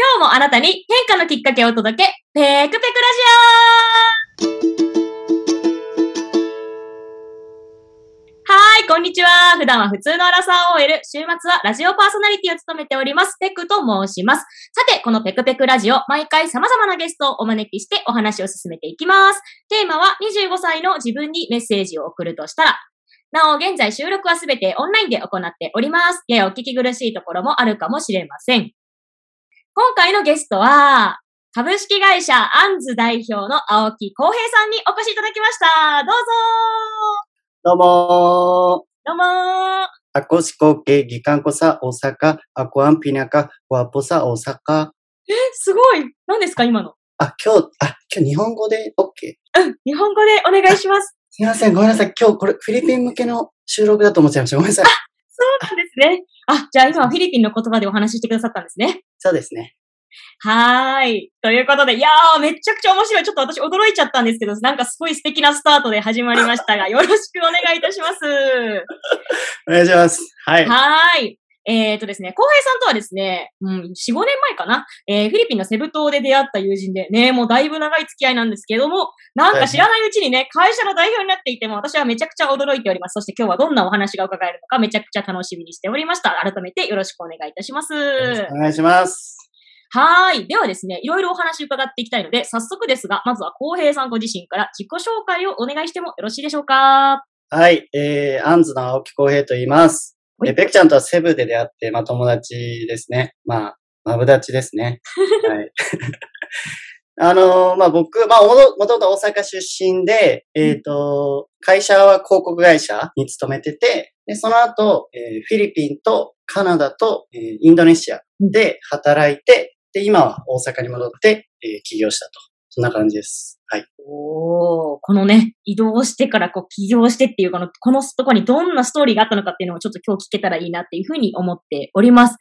今日もあなたに変化のきっかけをお届け、ペクペクラジオはい、こんにちは。普段は普通のアラサー OL、週末はラジオパーソナリティを務めております、ペクと申します。さて、このペクペクラジオ、毎回様々なゲストをお招きしてお話を進めていきます。テーマは25歳の自分にメッセージを送るとしたら、なお、現在収録はすべてオンラインで行っております。ややお聞き苦しいところもあるかもしれません。今回のゲストは、株式会社アンズ代表の青木浩平さんにお越しいただきました。どうぞどうもどうもー Ako si Koke, gikan ko sa Osaka. Ako ang pinaka-gwapo sa Osaka. え、すごい何ですか今の。あ、今日、あ、今日日本語で？OK。うん、日本語でお願いします。すいません、ごめんなさい。今日これフィリピン向けの収録だと思っちゃいました。ごめんなさい。そうなんですね。あ、じゃあ今はフィリピンの言葉でお話ししてくださったんですね。そうですね。はーい。ということで、いやー、めっちゃくちゃ面白い。ちょっと私驚いちゃったんですけど、なんかすごい素敵なスタートで始まりましたが、よろしくお願いいたします。お願いします。はい。はーい。えっ、とですね、浩平さんとはですね、うん、4、5年前かな、えーフィリピンのセブ島で出会った友人で、ね、もうだいぶ長い付き合いなんですけども、なんか知らないうちにね、会社の代表になっていても、私はめちゃくちゃ驚いております。そして今日はどんなお話が伺えるのか、めちゃくちゃ楽しみにしておりました。改めてよろしくお願いいたします。お願いします。はーい。ではですね、いろいろお話伺っていきたいので、早速ですが、まずは浩平さんご自身から自己紹介をお願いしてもよろしいでしょうか？はい。えー、アンズの青木浩平と言います。はいえ、ペクちゃんとはセブで出会って、まあ友達ですね。まあ、マブダチですね。はい。あのーまあ僕、まあもともと大阪出身で、えっ、と、会社は広告会社に勤めてて、で、その後、えーフィリピンとカナダと、えーインドネシアで働いて、で、今は大阪に戻って、えー起業したと。そんな感じです。はい。おー、このね、移動してからこう起業してっていう、この、このとこにどんなストーリーがあったのかっていうのをちょっと今日聞けたらいいなっていうふうに思っております。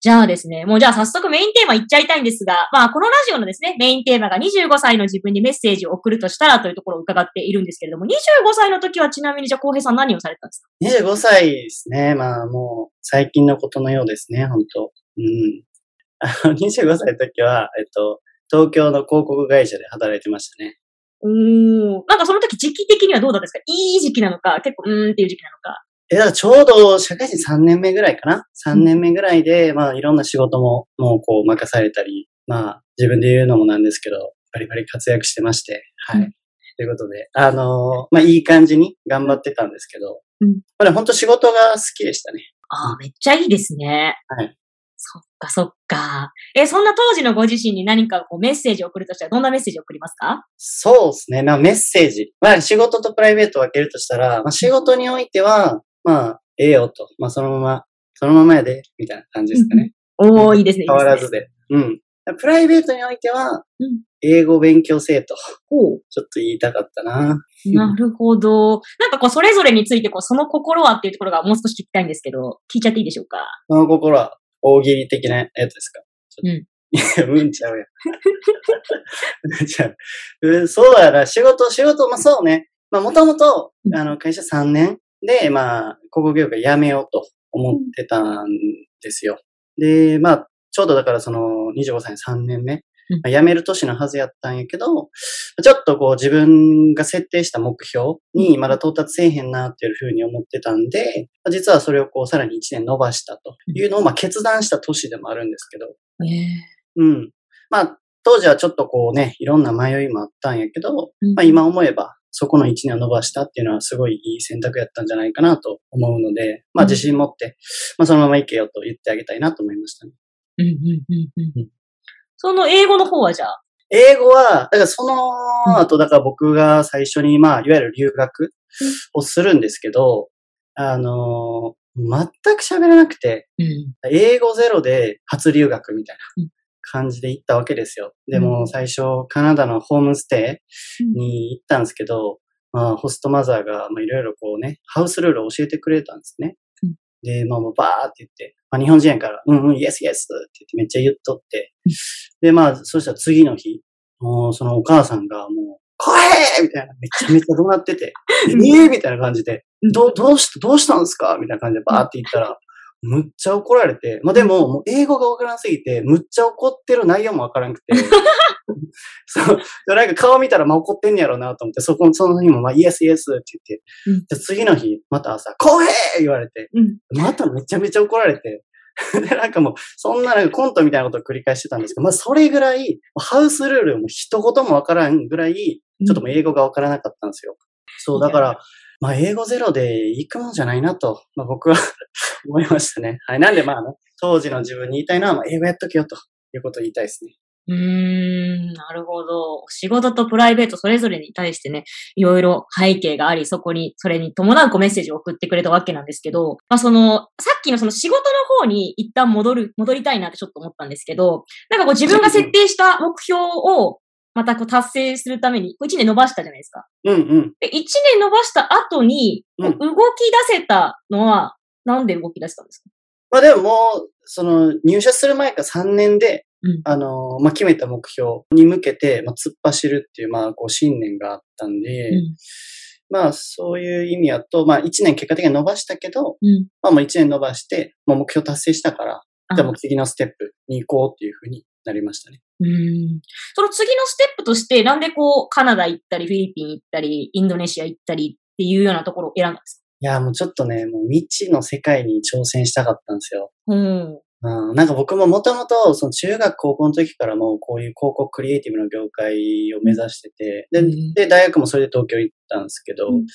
じゃあですね、もうじゃあ早速メインテーマいっちゃいたいんですが、まあこのラジオのですね、メインテーマが25歳の自分にメッセージを送るとしたらというところを伺っているんですけれども、25歳の時はちなみにじゃあ浩平さん何をされてたんですか？25歳ですね。まあもう最近のことのようですね、本当うん。あの、25歳の時は、えっと、東京の広告会社で働いてましたね。おー、なんかその時時期的にはどうだったんですか？いい時期なのか、結構うーんっていう時期なのか。え、だからちょうど社会人3年目ぐらいかな ?3 年目ぐらいで、まあいろんな仕事ももうこう任されたり、まあ自分で言うのもなんですけど、バリバリ活躍してまして、はい。うんということで、あのーまあいい感じに頑張ってたんですけど、うんまあ本当仕事が好きでしたね。ああ、めっちゃいいですね。はい。そっかそっか。え、そんな当時のご自身に何かこうメッセージを送るとしたらどんなメッセージを送りますか？そうですね。まあメッセージ。まあ仕事とプライベートを分けるとしたら、まあ仕事においては、まあ、ええよと。まあそのまま、そのままやで、みたいな感じですかね。おー、いいですね。変わ。らずで。うん。プライベートにおいては、うん英語勉強せえと。ちょっと言いたかったな。なるほど。なんかこう、それぞれについて、こう、その心はっていうところがもう少し聞きたいんですけど、聞いちゃっていいでしょうか？その心は大喜利的なやつですか？うんいや、うんちゃうやん。うんちゃう。うんそうやな、仕事、仕事、まあそうね。まあもともとう、んあの、会社3年で、まあ、広告業界辞めようと思ってたんですよ。で、まあ、ちょうどだからその25歳3年目、うんまあ辞める年のはずやったんやけど、ちょっとこう自分が設定した目標にまだ到達せえへんなっていうふうに思ってたんで、実はそれをこうさらに1年伸ばしたというのをまあ決断した年でもあるんですけど、ええ。うん。まあ、当時はちょっとこうね、いろんな迷いもあったんやけど、うんまあ今思えば、そこの1年を伸ばしたっていうのはすごいいい選択やったんじゃないかなと思うので、まあうん。自信持って、まあそのまま行けよと言ってあげたいなと思いましたね。うんうんうんうん。うんその英語の方はじゃあ、英語は、だからその後、だから僕が最初に、まあ、いわゆる留学をするんですけど、あのー全く喋らなくて、うん。英語ゼロで初留学みたいうんな感じで行ったわけですよ。でうもん最初カナダのホームステうんイに行ったんですけど、まあホストマザーがまあいろいろこうね、ハウスルールを教えてくれたんですね。うんで、まあもうバーって言って、まあ日本人やから、うんうん、イエスイエスって言ってめっちゃ言っとって。うん、でまあそしたら次の日、もうそのお母さんがもう、来いみたいな、めちゃめちゃ怒鳴ってて、えー！みたいな感じで、どう、どうし、どうしたんですか？みたいな感じでバーって言ったら、むっちゃ怒られて、まあでも、もう英語がわからんすぎて、むっちゃ怒ってる内容もわからんくて、そう、なんか顔見たらまあ怒ってんやろうなと思って、そこ、その日もまあイエスイエスって言って、うんで次の日、また朝、公平言われて、うん。まためちゃめちゃ怒られて、で、なんかもう、そんななんかコントみたいなことを繰り返してたんですけど、まあそれぐらい、ハウスルールも一言もわからんぐらい、ちょっともう英語がわからなかったんですよ。そう、だから、まあ英語ゼロで行くもんじゃないなと、まあ僕は 思いましたね。はい。なんでまあね、当時の自分に言いたいのは、まあ英語やっとけよということを言いたいですね。うーん、なるほど。仕事とプライベートそれぞれに対してね、いろいろ背景があり、そこに、それに伴うこうメッセージを送ってくれたわけなんですけど、まあその、さっきのその仕事の方に一旦戻る、戻りたいなってちょっと思ったんですけど、なんかこう自分が設定した目標を、またこう達成するために、1年伸ばしたじゃないですか。うんうん。で、1年伸ばした後に、動き出せたのは、なんで動き出したんですか？まあでももう、その入社する前から3年で、うんあの、まあ決めた目標に向けて、まあ突っ走るっていう、まあこう信念があったんで、うん。まあそういう意味やと、まあ1年結果的に伸ばしたけど、うん。まあもう1年伸ばして、まあ目標達成したから、あじゃあもう次のステップに行こうっていうふうになりましたね。うん。その次のステップとして、なんでこう、カナダ行ったり、フィリピン行ったり、インドネシア行ったりっていうようなところを選んだんですいや、もうちょっとね、もう未知の世界に挑戦したかったんですよ。かうん。うん、なんか僕ももともと、その中学高校の時からもうこういう広告クリエイティブの業界を目指してて、で、うん。で、大学もそれで東京行ったんですけど、うん。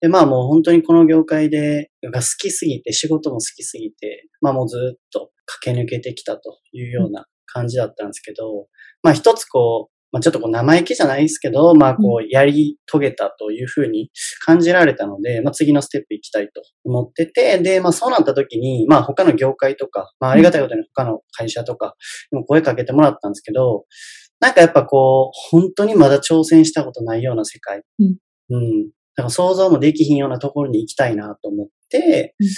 で、まあもう本当にこの業界で、が好きすぎて、仕事も好きすぎて、まあもうずっと駆け抜けてきたというような感じだったんですけど、まあ一つこう、まあちょっとこう生意気じゃないですけど、まあこうやり遂げたというふうに感じられたので、まあ次のステップ行きたいと思ってて、で、まあそうなった時に、まあ他の業界とか、まあありがたいことに他の会社とか、にも声かけてもらったんですけど、なんかやっぱこう、本当にまだ挑戦したことないような世界。うん。うん。だから想像もできひんようなところに行きたいなと思って、うん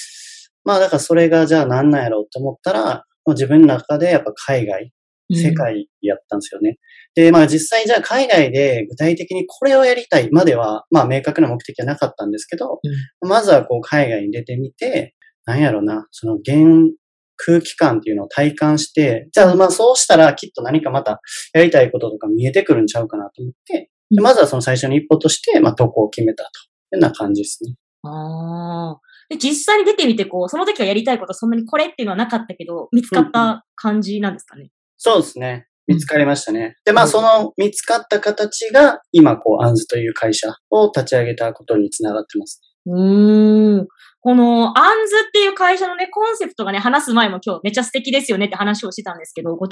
まあだからそれがじゃあ何なんやろうと思ったら、まあ自分の中でやっぱ海外、世界やったんですよね。で、まあ実際じゃあ海外で具体的にこれをやりたいまでは、まあ明確な目的はなかったんですけど、まずはこう海外に出てみて、なんやろうな、その現空気感っていうのを体感して、じゃあまあそうしたらきっと何かまたやりたいこととか見えてくるんちゃうかなと思って、でまずはその最初の一歩として、まあ渡航を決めたというような感じですね。ああ。で、実際に出てみて、こう、その時はやりたいことそんなにこれっていうのはなかったけど、見つかった感じなんですかね？そうですね。見つかりましたね。で、まうんあその見つかった形が今こうアンズという会社を立ち上げたことにつながってます。うーん。この、アンズっていう会社のね、コンセプトがね、話す前も今日めっちゃ素敵ですよねって話をしてたんですけど、どういう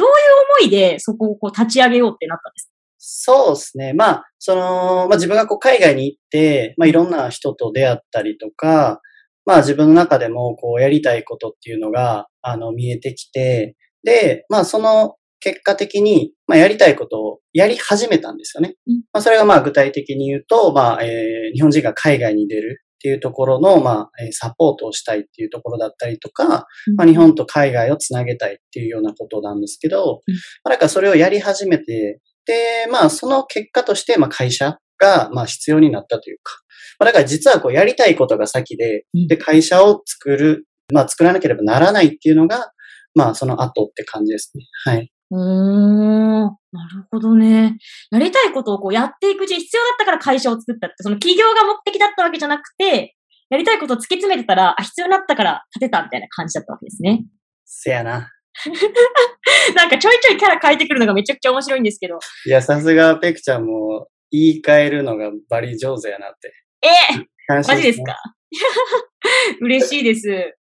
思いでそこをこう立ち上げようってなったんですか？そうですね。まあ、その、まあ自分がこう海外に行って、まあいろんな人と出会ったりとか、まあ自分の中でもこうやりたいことっていうのが、あの、見えてきて、で、まあその結果的に、まあやりたいことをやり始めたんですよね。うんまあそれがまあ具体的に言うと、まあ、えー日本人が海外に出るっていうところの、まあ、えーサポートをしたいっていうところだったりとか、まあ、日本と海外をつなげたいっていうようなことなんですけど、うんまあ、だからそれをやり始めて、で、まあその結果として、まあ会社が、まあ必要になったというか、まあだから実はこうやりたいことが先で、うんで、会社を作る、まあ作らなければならないっていうのが、まあその後って感じですね。はい。うーん。なるほどね。やりたいことをこうやっていくうちに必要だったから会社を作ったって、その企業が目的だったわけじゃなくて、やりたいことを突き詰めてたら、あ、必要になったから立てたみたいな感じだったわけですね。せやな。なんかちょいちょいキャラ変えてくるのがめちゃくちゃ面白いんですけど。いや、さすがペクちゃんも言い換えるのがバリ上手やなって。えマジですか？嬉しいです。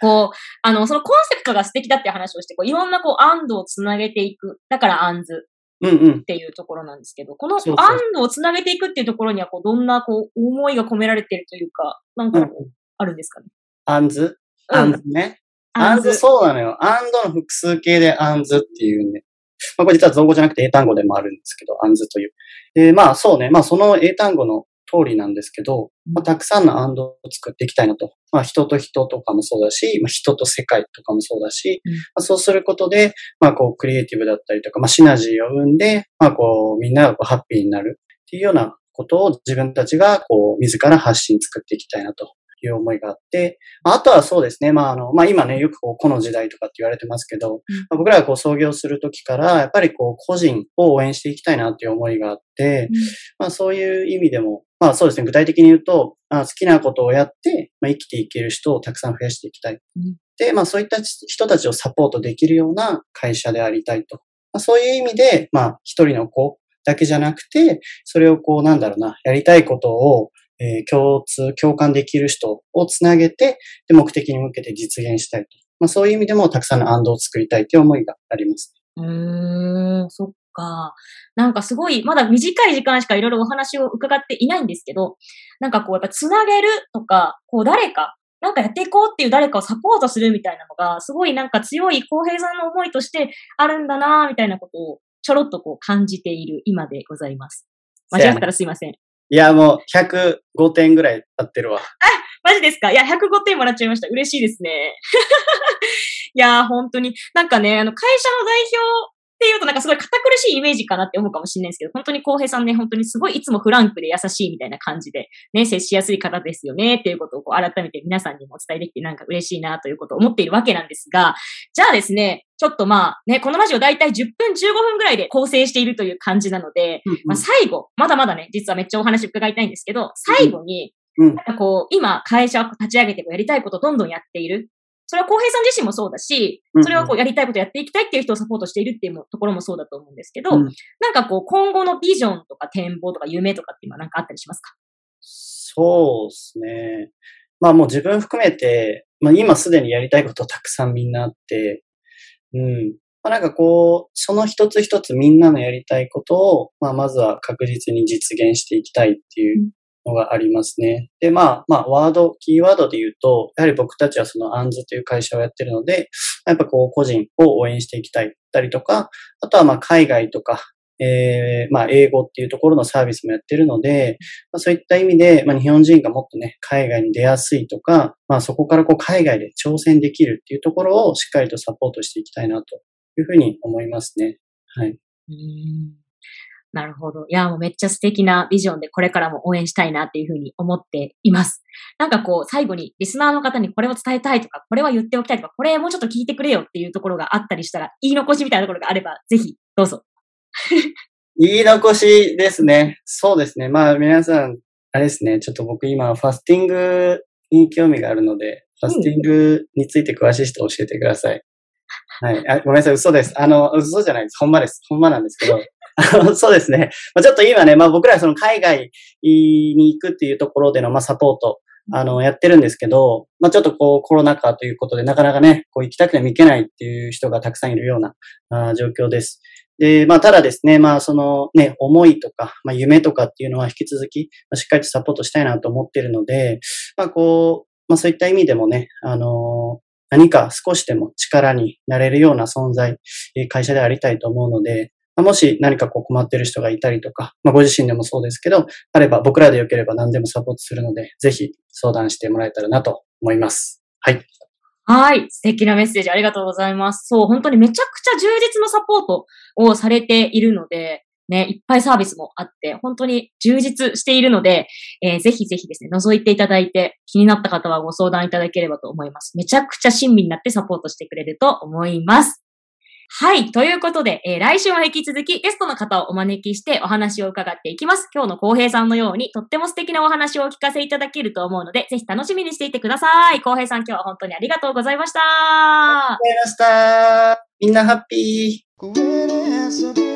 こう、あの、そのコンセプトが素敵だって話をして、こういろんなこう、アンドをつなげていく。だからアンズうんうんっ。ていうところなんですけど、このそうそうアンドをつなげていくっていうところには、こう、どんなこう、思いが込められているというか、なんかあるんですかね？アンズうん ands ね。 ands、そうなのよ。 and の複数形で ands っていうね。まあ、これ実は造語じゃなくて英単語でもあるんですけど、 ands という。で、まあそうね。まあその英単語の通りなんですけど、まあ、たくさんの and を作っていきたいなと。まあ人と人とかもそうだし、まあ人と世界とかもそうだし、うん。まあ、そうすることで、まあこうクリエイティブだったりとか、まあシナジーを生んで、まあこうみんながこうハッピーになるっていうようなことを自分たちがこう自ら発信作っていきたいなという思いがあって、まああとはそうですね、まああの、まあ今ね、よくこう、この時代とかって言われてますけど、まあ僕らがこう創業するときから、やっぱりこう、個人を応援していきたいなっていう思いがあって、まあそういう意味でも、まあそうですね、具体的に言うと、まあ、好きなことをやって、まあ生きていける人をたくさん増やしていきたい。うんで、まあそういった人たちをサポートできるような会社でありたいと。まあ、そういう意味で、まあ一人の子だけじゃなくて、それをこうなんだろうな、やりたいことを、えー共通、共感できる人をつなげて、で、目的に向けて実現したいと。まあそういう意味でもたくさんのアンドを作りたいという思いがあります。うーん、そっか。なんかすごい、まだ短い時間しかいろいろお話を伺っていないんですけど、なんかこうやっぱつなげるとか、こう誰か、なんかやっていこうっていう誰かをサポートするみたいなのが、すごいなんか強い公平さんの思いとしてあるんだなみたいなことをちょろっとこう感じている今でございます。間違ったらすいません。いや、もう105点ぐらい当ってるわ。あマジですか？いや、105点もらっちゃいました。嬉しいですね。いや、本当に。なんかね、あの、会社の代表っていうとなんかすごい堅苦しいイメージかなって思うかもしれないですけど、本当に浩平さんね、本当にすごいいつもフランクで優しいみたいな感じで、ね、接しやすい方ですよね、っていうことをこう改めて皆さんにもお伝えできてなんか嬉しいなということを思っているわけなんですが、じゃあですね、ちょっとまあね、このラジオ大体10分15分ぐらいで構成しているという感じなので、まあ、最後、まだまだね、実はめっちゃお話伺いたいんですけど、最後に、うんなんかこう、今、会社を立ち上げてこうやりたいことをどんどんやっている。それは浩平さん自身もそうだし、それはこうやりたいことやっていきたいっていう人をサポートしているっていうところもそうだと思うんですけど、うんなんかこう、今後のビジョンとか展望とか夢とかっていうのはなんかあったりしますか？そうですね。まあもう自分含めて、まあ今すでにやりたいことたくさんみんなあって、うん。まあなんかこう、その一つ一つみんなのやりたいことを、まあまずは確実に実現していきたいっていうのがありますね。で、まあまあワード、キーワードで言うと、やはり僕たちはそのアンズという会社をやってるので、やっぱこう個人を応援していきたいったりとか、あとはまあ海外とか、えー、まあ英語っていうところのサービスもやってるので、まあ、そういった意味で、まあ、日本人がもっとね、海外に出やすいとか、まあ、そこからこう海外で挑戦できるっていうところをしっかりとサポートしていきたいなというふうに思いますね。はい。なるほど。いや、もうめっちゃ素敵なビジョンでこれからも応援したいなっていうふうに思っています。なんかこう、最後にリスナーの方にこれを伝えたいとか、これは言っておきたいとか、これもうちょっと聞いてくれよっていうところがあったりしたら、言い残しみたいなところがあれば、ぜひ、どうぞ。言い残しですね。そうですね。まあ皆さん、あれですね。ちょっと僕今ファスティングに興味があるので、ファスティングについて詳しい人教えてください。はい。あごめんなさい。嘘です。あの、嘘じゃないです。ほんまです。ほんまなんですけど。そうですね。まあ、ちょっと今ね、まあ僕らはその海外に行くっていうところでのまあサポート、あの、やってるんですけど、まあちょっとこうコロナ禍ということでなかなかね、こう行きたくても行けないっていう人がたくさんいるようなあー状況です。で、まあ、ただですね、まあ、そのね、思いとか、まあ、夢とかっていうのは引き続き、まあ、しっかりとサポートしたいなと思っているので、まあ、こう、まあ、そういった意味でもね、あのー何か少しでも力になれるような存在、えー会社でありたいと思うので、まあもし何かこう困ってる人がいたりとか、まあ、ご自身でもそうですけど、あれば僕らでよければ何でもサポートするので、ぜひ相談してもらえたらなと思います。はい。はい。素敵なメッセージありがとうございます。そう、本当にめちゃくちゃ充実のサポートをされているので、ね、いっぱいサービスもあって、本当に充実しているので、えーぜひぜひですね、覗いていただいて、気になった方はご相談いただければと思います。めちゃくちゃ親身になってサポートしてくれると思います。はい。ということで、えー来週も引き続きゲストの方をお招きしてお話を伺っていきます。今日の浩平さんのようにとっても素敵なお話をお聞かせいただけると思うので、ぜひ楽しみにしていてください。浩平さん今日は本当にありがとうございました。ありがとうございました。みんなハッピー。